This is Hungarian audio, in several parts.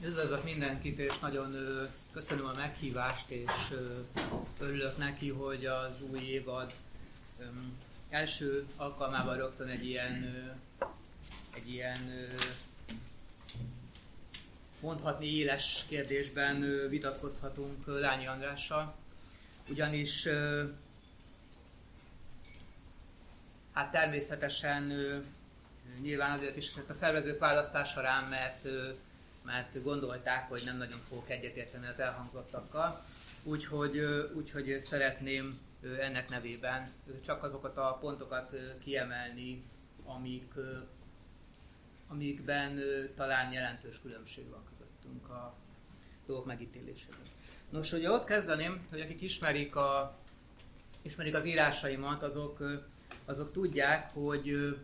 Üdvözlök mindenkit, és nagyon köszönöm a meghívást, és örülök neki, hogy az új évad első alkalmában rögtön egy ilyen, egy ilyen mondhatni éles kérdésben vitatkozhatunk Lányi Andrással. Ugyanis hát természetesen nyilván azért is a szervezők választása rám, mert mert gondolták, hogy nem nagyon fogok egyetérteni az elhangzottakkal. Úgyhogy, úgyhogy szeretném ennek nevében csak azokat a pontokat kiemelni, amik, amikben talán jelentős különbség van közöttünk a dolgok megítélésében. Nos, ugye ott kezdeném, hogy akik ismerik, a, ismerik az írásaimat, azok, azok tudják, hogy,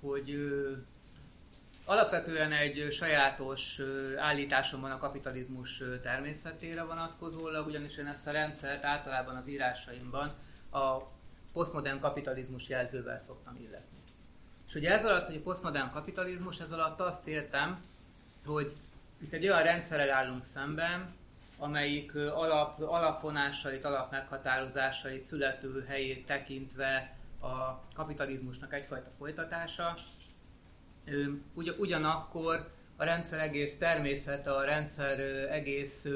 hogy Alapvetően egy sajátos állításom van a kapitalizmus természetére vonatkozólag, ugyanis én ezt a rendszert általában az írásaimban a posztmodern kapitalizmus jelzővel szoktam illetni. És ugye ez alatt, hogy a posztmodern kapitalizmus, ez alatt azt értem, hogy itt egy olyan rendszerrel állunk szemben, amelyik alap, alapvonásait, alapmeghatározásait, születő helyét tekintve a kapitalizmusnak egyfajta folytatása, Ugy, ugyanakkor a rendszer egész természete, a rendszer egész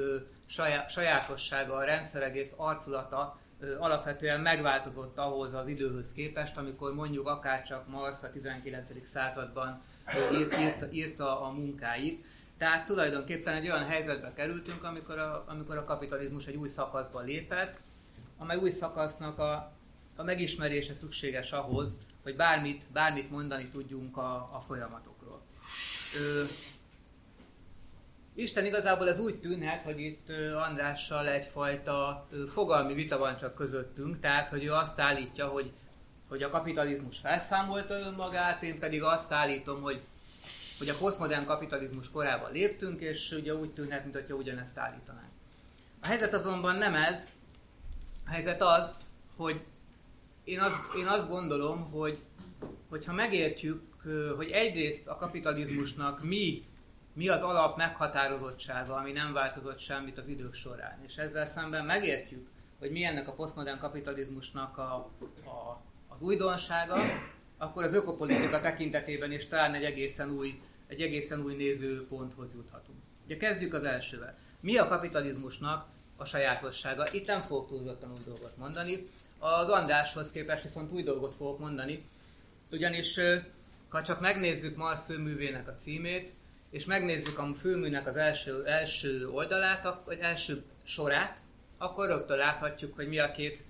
sajátossága, a rendszer egész arculata alapvetően megváltozott ahhoz az időhöz képest, amikor mondjuk akárcsak Marx a 19. században írt, írta, írta a munkáit. Tehát tulajdonképpen egy olyan helyzetbe kerültünk, amikor a, amikor a kapitalizmus egy új szakaszba lépett, amely új szakasznak a, a megismerése szükséges ahhoz, hogy bármit, bármit mondani tudjunk a, a folyamatokról. Ö, Isten igazából ez úgy tűnhet, hogy itt Andrással egyfajta fogalmi vita van csak közöttünk, tehát hogy ő azt állítja, hogy, hogy a kapitalizmus felszámolta önmagát, én pedig azt állítom, hogy, hogy a posztmodern kapitalizmus korában léptünk, és ugye úgy tűnhet, mintha ugyanezt állítanánk. A helyzet azonban nem ez, a helyzet az, hogy én azt, én azt gondolom, hogy hogyha megértjük, hogy egyrészt a kapitalizmusnak mi, mi az alap meghatározottsága, ami nem változott semmit az idők során, és ezzel szemben megértjük, hogy mi ennek a posztmodern kapitalizmusnak a, a, az újdonsága, akkor az ökopolitika tekintetében is talán egy egészen új, egy egészen új nézőponthoz juthatunk. Ugye kezdjük az elsővel. Mi a kapitalizmusnak a sajátossága? Itt nem fogok túlzottan új dolgot mondani, az Andráshoz képest viszont új dolgot fogok mondani, ugyanis ha csak megnézzük Mars főművének a címét, és megnézzük a főműnek az első, első oldalát, vagy első sorát, akkor rögtön láthatjuk, hogy mi a két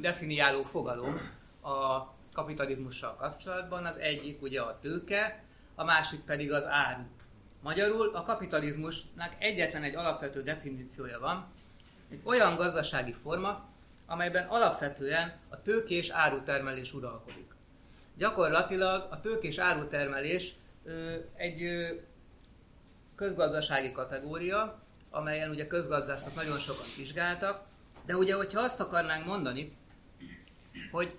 definiáló fogalom a kapitalizmussal kapcsolatban. Az egyik ugye a tőke, a másik pedig az áru. Magyarul a kapitalizmusnak egyetlen egy alapvető definíciója van, egy olyan gazdasági forma, amelyben alapvetően a tőkés árutermelés uralkodik. Gyakorlatilag a tőkés árutermelés ö, egy ö, közgazdasági kategória, amelyen ugye közgazdászok nagyon sokat vizsgáltak, de ugye, hogyha azt akarnánk mondani, hogy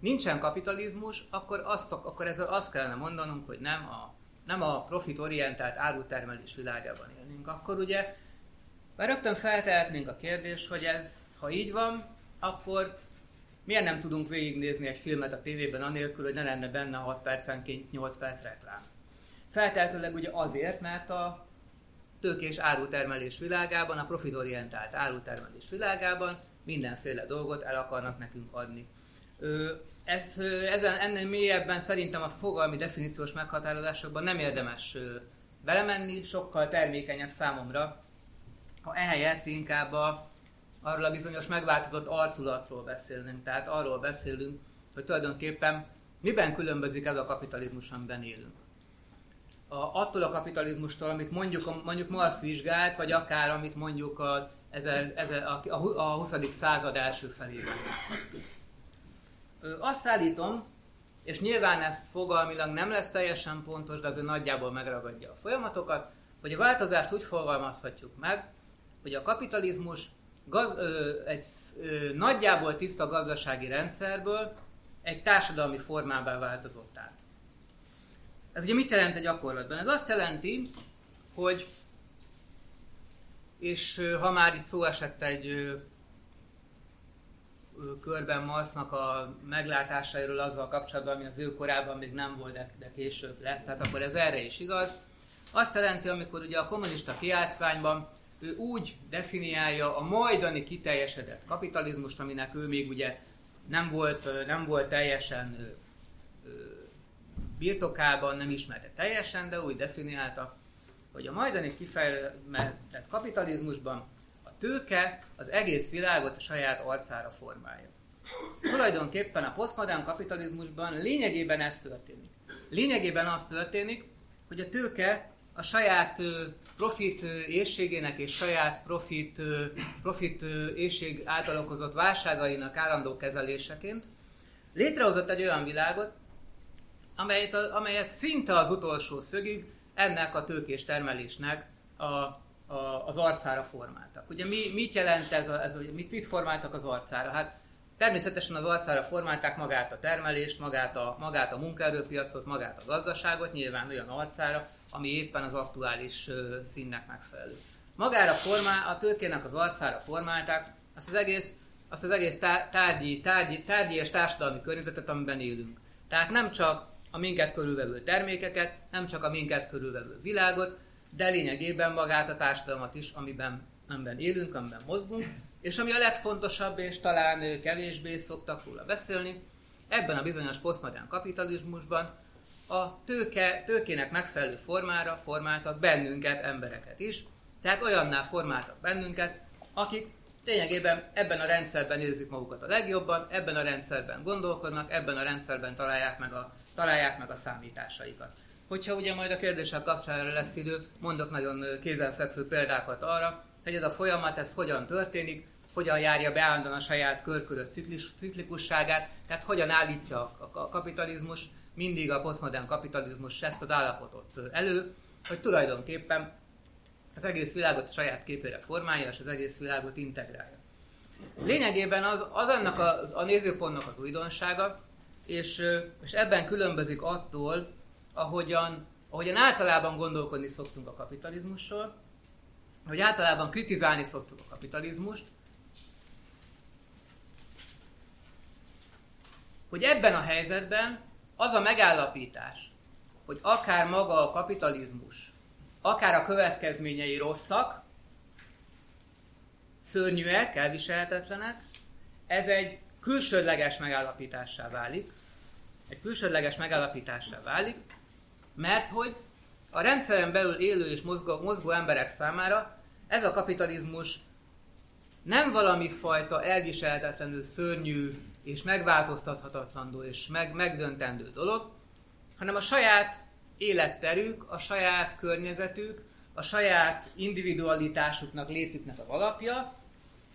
nincsen kapitalizmus, akkor, azt, akkor ezzel azt kellene mondanunk, hogy nem a, nem a profitorientált árutermelés világában élnénk. Akkor ugye már rögtön feltehetnénk a kérdést, hogy ez, ha így van, akkor miért nem tudunk végignézni egy filmet a tévében anélkül, hogy ne lenne benne 6 percenként 8 perc reklám? Feltehetőleg ugye azért, mert a tőkés árutermelés világában, a profitorientált árutermelés világában mindenféle dolgot el akarnak nekünk adni. Ez, ezen, ennél mélyebben szerintem a fogalmi definíciós meghatározásokban nem érdemes belemenni, sokkal termékenyebb számomra, ha ehelyett inkább a arról a bizonyos megváltozott arculatról beszélünk. Tehát arról beszélünk, hogy tulajdonképpen miben különbözik ez a kapitalizmus, amiben élünk. A, attól a kapitalizmustól, amit mondjuk, mondjuk Marx vizsgált, vagy akár amit mondjuk a, ezer, ezer, a, a 20. század első felében. Azt állítom, és nyilván ez fogalmilag nem lesz teljesen pontos, de azért nagyjából megragadja a folyamatokat, hogy a változást úgy fogalmazhatjuk meg, hogy a kapitalizmus gaz, ö, egy ö, nagyjából tiszta gazdasági rendszerből egy társadalmi formává változott át. Ez ugye mit jelent a gyakorlatban? Ez azt jelenti, hogy és ha már itt szó esett egy körben Marsznak a meglátásairól azzal kapcsolatban, ami az ő korában még nem volt, de, de később lett, tehát akkor ez erre is igaz. Azt jelenti, amikor ugye a kommunista kiáltványban ő úgy definiálja a majdani kiteljesedett kapitalizmust, aminek ő még ugye nem volt, nem volt teljesen birtokában, nem ismerte teljesen, de úgy definiálta, hogy a majdani kifejlett kapitalizmusban a tőke az egész világot a saját arcára formálja. Tulajdonképpen a posztmodern kapitalizmusban lényegében ez történik. Lényegében az történik, hogy a tőke a saját profit éjségének és saját profit, profit éjség által okozott válságainak állandó kezeléseként létrehozott egy olyan világot, amelyet, amelyet szinte az utolsó szögig ennek a tőkés termelésnek a, a, az arcára formáltak. Ugye mi, mit jelent ez, a, ez mit, mit formáltak az arcára? Hát természetesen az arcára formálták magát a termelést, magát a, magát a munkaerőpiacot, magát a gazdaságot, nyilván olyan arcára, ami éppen az aktuális színnek megfelelő. Magára formál, a tőkének az arcára formálták azt az egész, azt az egész tárgyi, tárgyi, tárgyi és társadalmi környezetet, amiben élünk. Tehát nem csak a minket körülvevő termékeket, nem csak a minket körülvevő világot, de lényegében magát a társadalmat is, amiben, amiben élünk, amiben mozgunk, és ami a legfontosabb, és talán kevésbé szoktak róla beszélni, ebben a bizonyos posztmodern kapitalizmusban a tőke, tőkének megfelelő formára formáltak bennünket, embereket is, tehát olyanná formáltak bennünket, akik lényegében ebben a rendszerben érzik magukat a legjobban, ebben a rendszerben gondolkodnak, ebben a rendszerben találják meg a, találják meg a számításaikat. Hogyha ugye majd a kérdések kapcsolatban lesz idő, mondok nagyon kézenfekvő példákat arra, hogy ez a folyamat, ez hogyan történik, hogyan járja be állandóan a saját körkörös ciklikusságát, tehát hogyan állítja a kapitalizmus, mindig a posztmodern kapitalizmus ezt az állapotot elő, hogy tulajdonképpen az egész világot a saját képére formálja, és az egész világot integrálja. Lényegében az, az ennek a, a nézőpontnak az újdonsága, és, és ebben különbözik attól, ahogyan, ahogyan általában gondolkodni szoktunk a kapitalizmusról, hogy általában kritizálni szoktuk a kapitalizmust, hogy ebben a helyzetben az a megállapítás, hogy akár maga a kapitalizmus, akár a következményei rosszak, szörnyűek, elviselhetetlenek, ez egy külsődleges megállapítássá válik, egy külsődleges megállapítássá válik, mert hogy a rendszeren belül élő és mozgó, mozgó emberek számára ez a kapitalizmus nem valami fajta elviselhetetlenül szörnyű és megváltoztathatatlandó és meg, megdöntendő dolog, hanem a saját életterük, a saját környezetük, a saját individualitásuknak, létüknek a alapja,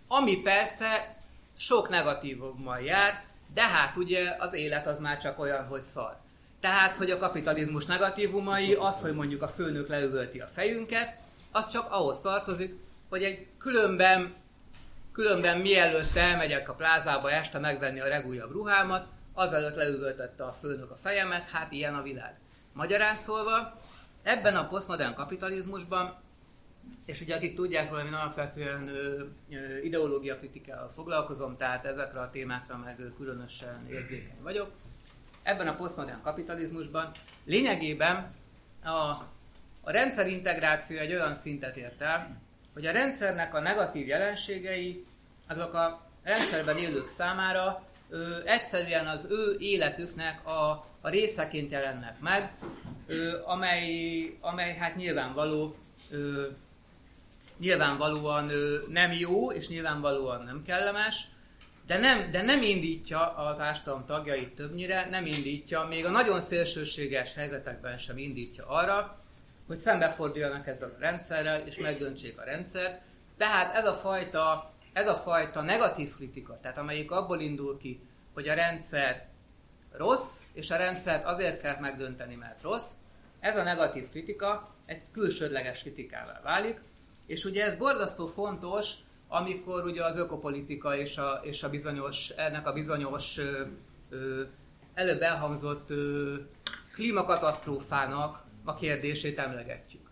ami persze sok negatívummal jár, de hát ugye az élet az már csak olyan, hogy szar. Tehát, hogy a kapitalizmus negatívumai, az, hogy mondjuk a főnök leüvölti a fejünket, az csak ahhoz tartozik, hogy egy különben Különben mielőtt elmegyek a plázába este megvenni a legújabb ruhámat, azelőtt leüvöltette a főnök a fejemet, hát ilyen a világ. Magyarán szólva, ebben a posztmodern kapitalizmusban, és ugye akik tudják valami alapvetően ö, ideológia kritikával foglalkozom, tehát ezekre a témákra meg különösen érzékeny vagyok, ebben a posztmodern kapitalizmusban lényegében a, a rendszerintegráció egy olyan szintet ért el, hogy a rendszernek a negatív jelenségei azok a rendszerben élők számára ö, egyszerűen az ő életüknek a, a részeként jelennek meg, ö, amely, amely hát nyilvánvaló, ö, nyilvánvalóan ö, nem jó, és nyilvánvalóan nem kellemes, de nem, de nem indítja a társadalom tagjait többnyire, nem indítja, még a nagyon szélsőséges helyzetekben sem indítja arra, hogy szembeforduljanak ezzel a rendszerrel, és megdöntsék a rendszer. Tehát ez a fajta, ez a fajta negatív kritika, tehát amelyik abból indul ki, hogy a rendszer rossz, és a rendszert azért kell megdönteni, mert rossz, ez a negatív kritika egy külsődleges kritikává válik, és ugye ez borzasztó fontos, amikor ugye az ökopolitika és a, és a bizonyos, ennek a bizonyos ö, ö, előbb elhangzott ö, klímakatasztrófának a kérdését emlegetjük.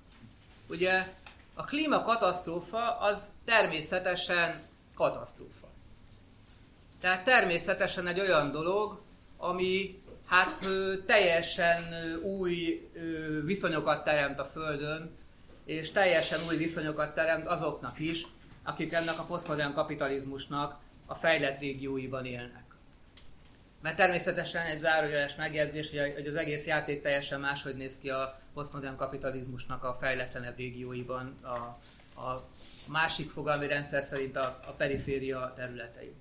ugye a klímakatasztrófa az természetesen katasztrófa. Tehát természetesen egy olyan dolog, ami hát teljesen új viszonyokat teremt a Földön, és teljesen új viszonyokat teremt azoknak is, akik ennek a posztmodern kapitalizmusnak a fejlett régióiban élnek. Mert természetesen egy zárójeles megjegyzés, hogy az egész játék teljesen máshogy néz ki a posztmodern kapitalizmusnak a fejletlenebb régióiban, a, a másik fogalmi rendszer szerint a, a periféria területei.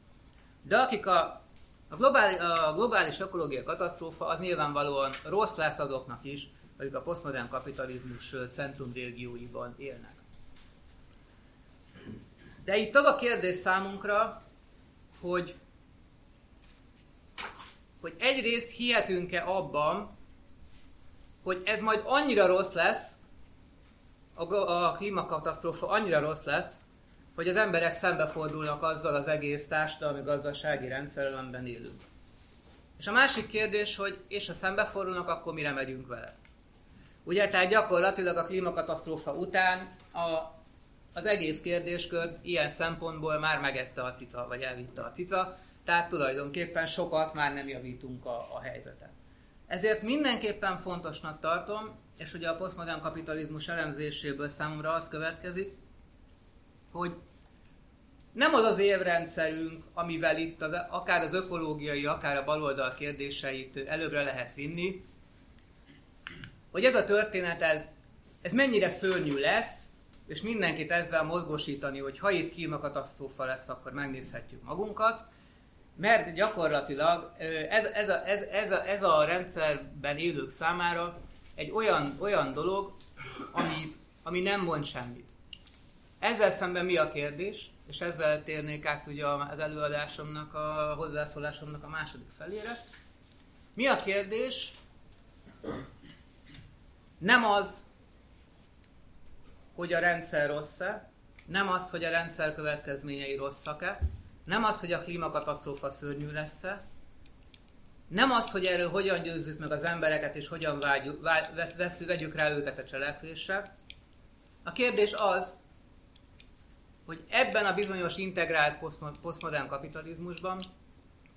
De akik a, a, globális, a globális ökológiai katasztrófa az nyilvánvalóan rossz lesz azoknak is, akik a posztmodern kapitalizmus centrum régióiban élnek. De itt az a kérdés számunkra, hogy, hogy egyrészt hihetünk-e abban, hogy ez majd annyira rossz lesz, a, a klímakatasztrófa annyira rossz lesz, hogy az emberek szembefordulnak azzal az egész társadalmi gazdasági rendszerrel, amiben élünk. És a másik kérdés, hogy és ha szembefordulnak, akkor mire megyünk vele? Ugye, tehát gyakorlatilag a klímakatasztrófa után a, az egész kérdéskör ilyen szempontból már megette a cica, vagy elvitte a cica, tehát tulajdonképpen sokat már nem javítunk a, a helyzeten. Ezért mindenképpen fontosnak tartom, és ugye a posztmodern kapitalizmus elemzéséből számomra az következik, hogy nem az az évrendszerünk, amivel itt az, akár az ökológiai, akár a baloldal kérdéseit előbbre lehet vinni, hogy ez a történet, ez, ez mennyire szörnyű lesz, és mindenkit ezzel mozgosítani, hogy ha itt klímakatasztrófa lesz, akkor megnézhetjük magunkat, mert gyakorlatilag ez, ez, a, ez, ez, a, ez a rendszerben élők számára egy olyan, olyan dolog, ami, ami nem mond semmit. Ezzel szemben mi a kérdés? És ezzel térnék át ugye az előadásomnak, a hozzászólásomnak a második felére. Mi a kérdés? Nem az, hogy a rendszer rossz-e, nem az, hogy a rendszer következményei rosszak-e, nem az, hogy a klímakatasztrófa szörnyű lesz-e, nem az, hogy erről hogyan győzzük meg az embereket, és hogyan vágyjuk, vágy, vesz, vesz, vegyük rá őket a cselekvésre. A kérdés az, hogy ebben a bizonyos integrált posztmodern kapitalizmusban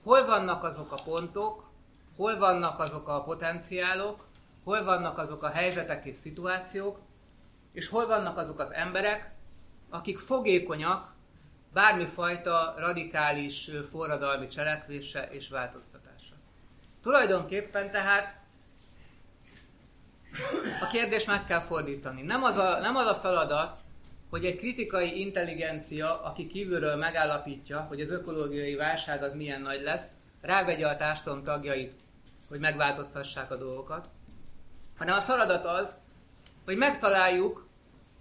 hol vannak azok a pontok, hol vannak azok a potenciálok, hol vannak azok a helyzetek és szituációk, és hol vannak azok az emberek, akik fogékonyak bármifajta radikális forradalmi cselekvése és változtatása. Tulajdonképpen tehát a kérdés meg kell fordítani. Nem az a, nem az a feladat, hogy egy kritikai intelligencia, aki kívülről megállapítja, hogy az ökológiai válság az milyen nagy lesz, rávegye a társadalom tagjait, hogy megváltoztassák a dolgokat, hanem a feladat az, hogy megtaláljuk,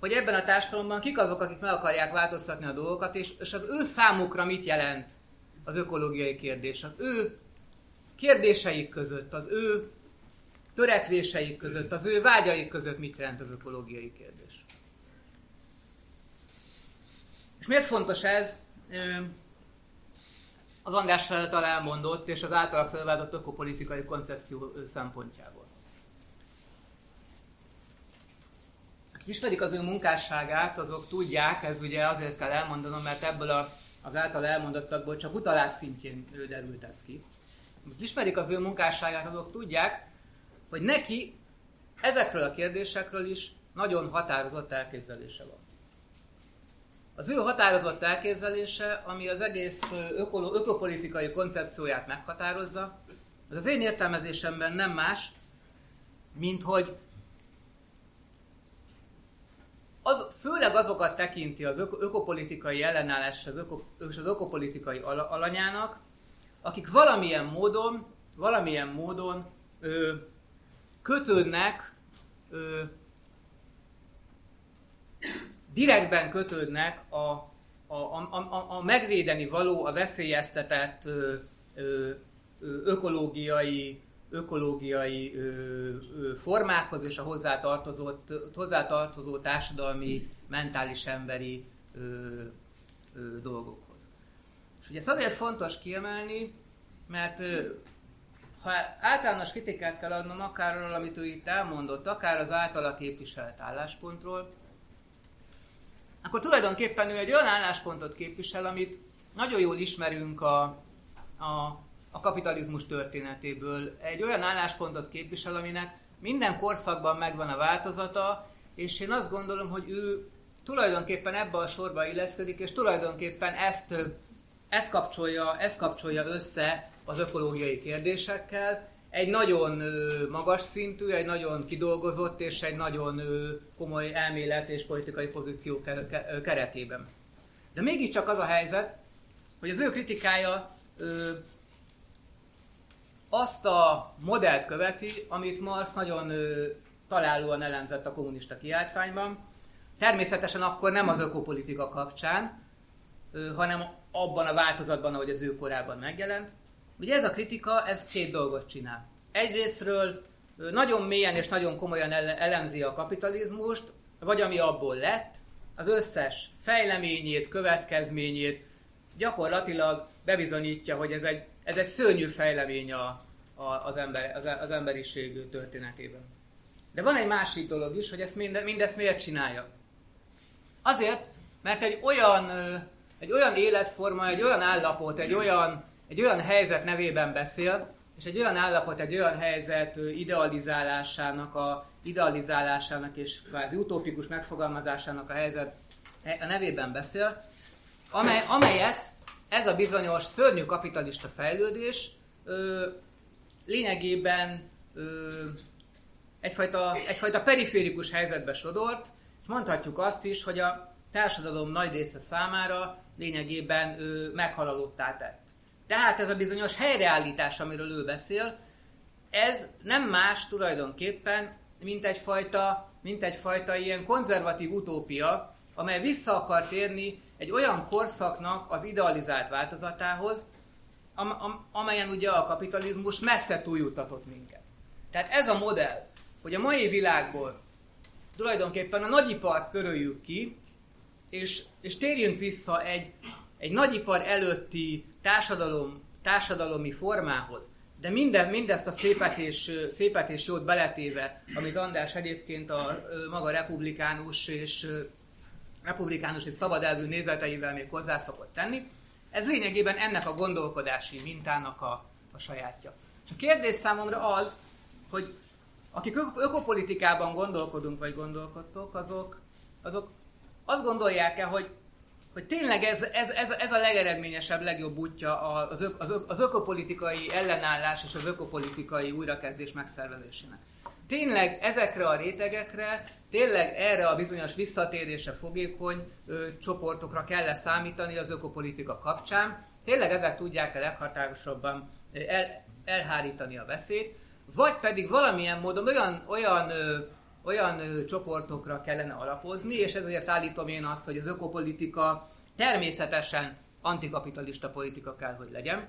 hogy ebben a társadalomban kik azok, akik meg akarják változtatni a dolgokat, és, és az ő számukra mit jelent az ökológiai kérdés. Az ő kérdéseik között, az ő törekvéseik között, az ő vágyaik között mit jelent az ökológiai kérdés. És miért fontos ez? Az András által elmondott és az általa felvázott ökopolitikai koncepció szempontjából. Ismerik az ő munkásságát, azok tudják, ez ugye azért kell elmondanom, mert ebből a, az által elmondottakból csak utalás szintjén ő derült ez ki. Ismerik az ő munkásságát, azok tudják, hogy neki ezekről a kérdésekről is nagyon határozott elképzelése van. Az ő határozott elképzelése, ami az egész ökolo, ökopolitikai koncepcióját meghatározza, az az én értelmezésemben nem más, mint hogy az, főleg azokat tekinti az öko, ökopolitikai ellenállás és az, öko, és az ökopolitikai al, alanyának, akik valamilyen módon, valamilyen módon ö, kötődnek, ö, direktben kötődnek a, a, a, a, a megvédeni való, a veszélyeztetett ö, ö, ökológiai ökológiai formákhoz és a hozzátartozott, hozzátartozó társadalmi, mentális emberi dolgokhoz. És ugye ez azért fontos kiemelni, mert ha általános kritikát kell adnom akár arról, amit ő itt elmondott, akár az általa képviselt álláspontról, akkor tulajdonképpen ő egy olyan álláspontot képvisel, amit nagyon jól ismerünk a, a, a kapitalizmus történetéből. Egy olyan álláspontot képvisel, aminek minden korszakban megvan a változata, és én azt gondolom, hogy ő tulajdonképpen ebbe a sorba illeszkedik, és tulajdonképpen ezt, ezt, kapcsolja, ezt kapcsolja össze az ökológiai kérdésekkel, egy nagyon magas szintű, egy nagyon kidolgozott és egy nagyon komoly elmélet és politikai pozíció keretében. De mégiscsak az a helyzet, hogy az ő kritikája azt a modellt követi, amit Marx nagyon találóan elemzett a kommunista kiáltványban. Természetesen akkor nem az ökopolitika kapcsán, hanem abban a változatban, ahogy az ő korában megjelent. Ugye ez a kritika, ez két dolgot csinál. Egyrésztről nagyon mélyen és nagyon komolyan elemzi a kapitalizmust, vagy ami abból lett, az összes fejleményét, következményét gyakorlatilag bebizonyítja, hogy ez egy, ez egy szörnyű fejlemény a, az, ember, az, az emberiség történetében. De van egy másik dolog is, hogy ezt minde, mindezt miért csinálja. Azért, mert egy olyan, egy olyan életforma, egy olyan állapot, egy olyan, egy olyan helyzet nevében beszél, és egy olyan állapot, egy olyan helyzet idealizálásának, a idealizálásának és kvázi utópikus megfogalmazásának a helyzet a nevében beszél, amely, amelyet ez a bizonyos szörnyű kapitalista fejlődés ö, lényegében ö, egyfajta, egyfajta periférikus helyzetbe sodort, és mondhatjuk azt is, hogy a társadalom nagy része számára lényegében ő meghalalottá tett. Tehát ez a bizonyos helyreállítás, amiről ő beszél, ez nem más tulajdonképpen, mint egyfajta, mint egyfajta ilyen konzervatív utópia, amely vissza akar térni egy olyan korszaknak az idealizált változatához, am- am- amelyen ugye a kapitalizmus messze túljutatott minket. Tehát ez a modell, hogy a mai világból tulajdonképpen a nagyipart töröljük ki, és, és térjünk vissza egy, egy nagyipar előtti társadalom, társadalomi formához, de minden, mindezt a szépet és, szépet és jót beletéve, amit András egyébként a maga republikánus és republikánus és szabad elvű nézeteivel még hozzá szokott tenni, ez lényegében ennek a gondolkodási mintának a, a sajátja. És a kérdés számomra az, hogy akik ökopolitikában gondolkodunk vagy gondolkodtok, azok, azok azt gondolják-e, hogy hogy tényleg ez, ez, ez, ez a legeredményesebb, legjobb útja az, ök, az, ök, az ökopolitikai ellenállás és az ökopolitikai újrakezdés megszervezésének. Tényleg ezekre a rétegekre, tényleg erre a bizonyos visszatérésre fogékony ö, csoportokra kell számítani az ökopolitika kapcsán, tényleg ezek tudják-e leghatárosabban el, elhárítani a veszélyt, vagy pedig valamilyen módon olyan, olyan ö, olyan ö, csoportokra kellene alapozni, és ezért állítom én azt, hogy az ökopolitika természetesen antikapitalista politika kell, hogy legyen,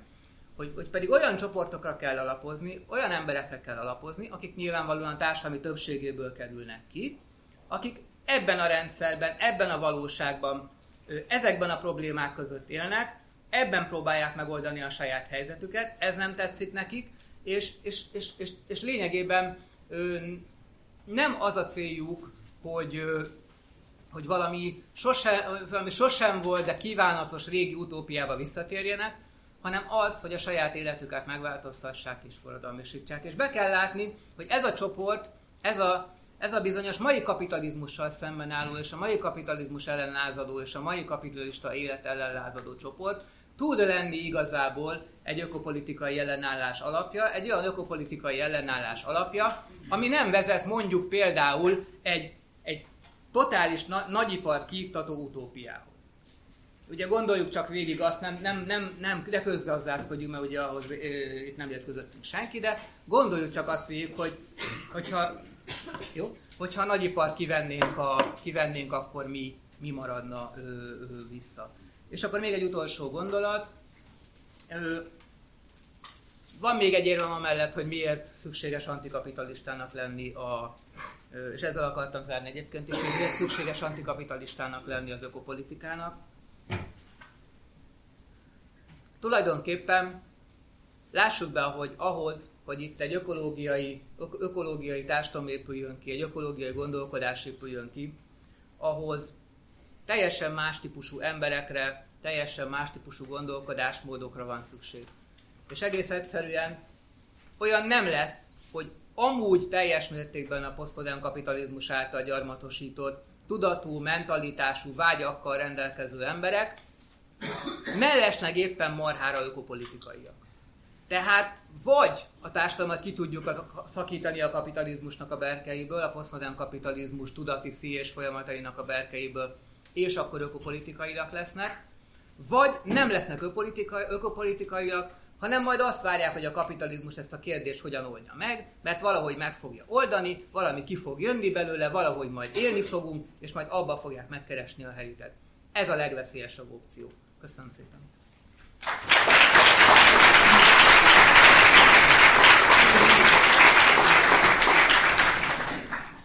hogy, hogy pedig olyan csoportokra kell alapozni, olyan emberekre kell alapozni, akik nyilvánvalóan a társadalmi többségéből kerülnek ki, akik ebben a rendszerben, ebben a valóságban, ezekben a problémák között élnek, ebben próbálják megoldani a saját helyzetüket, ez nem tetszik nekik, és, és, és, és, és lényegében nem az a céljuk, hogy, hogy valami, sosem, valami sosem volt, de kívánatos régi utópiába visszatérjenek, hanem az, hogy a saját életüket megváltoztassák és forradalmisítsák. És be kell látni, hogy ez a csoport, ez a, ez a bizonyos mai kapitalizmussal szemben álló, és a mai kapitalizmus ellen lázadó, és a mai kapitalista élet ellen lázadó csoport, tud lenni igazából egy ökopolitikai ellenállás alapja, egy olyan ökopolitikai ellenállás alapja, ami nem vezet mondjuk például egy, egy totális na- nagyipart kiiktató utópiához. Ugye gondoljuk csak végig azt, nem, nem, nem, nem de közgazdászkodjunk, mert ugye ahhoz e, itt nem jött senki, de gondoljuk csak azt végig, hogy hogyha, jó, hogyha a nagyipart kivennénk, a, kivennénk akkor mi, mi maradna ö, ö, vissza. És akkor még egy utolsó gondolat. Van még egy érvem amellett, hogy miért szükséges antikapitalistának lenni a és ezzel akartam zárni egyébként is, miért szükséges antikapitalistának lenni az ökopolitikának. Tulajdonképpen lássuk be, hogy ahhoz, hogy itt egy ökológiai, ökológiai társadalom épüljön ki, egy ökológiai gondolkodás épüljön ki, ahhoz teljesen más típusú emberekre, teljesen más típusú gondolkodásmódokra van szükség. És egész egyszerűen olyan nem lesz, hogy amúgy teljes mértékben a posztmodern kapitalizmus által gyarmatosított, tudatú, mentalitású, vágyakkal rendelkező emberek mellesleg éppen marhára ökopolitikaiak. Tehát vagy a társadalmat ki tudjuk szakítani a kapitalizmusnak a berkeiből, a posztmodern kapitalizmus tudati és folyamatainak a berkeiből, és akkor ökopolitikaiak lesznek, vagy nem lesznek ökopolitikai, ökopolitikaiak, hanem majd azt várják, hogy a kapitalizmus ezt a kérdést hogyan oldja meg, mert valahogy meg fogja oldani, valami ki fog jönni belőle, valahogy majd élni fogunk, és majd abba fogják megkeresni a helyüket. Ez a legveszélyesebb opció. Köszönöm szépen!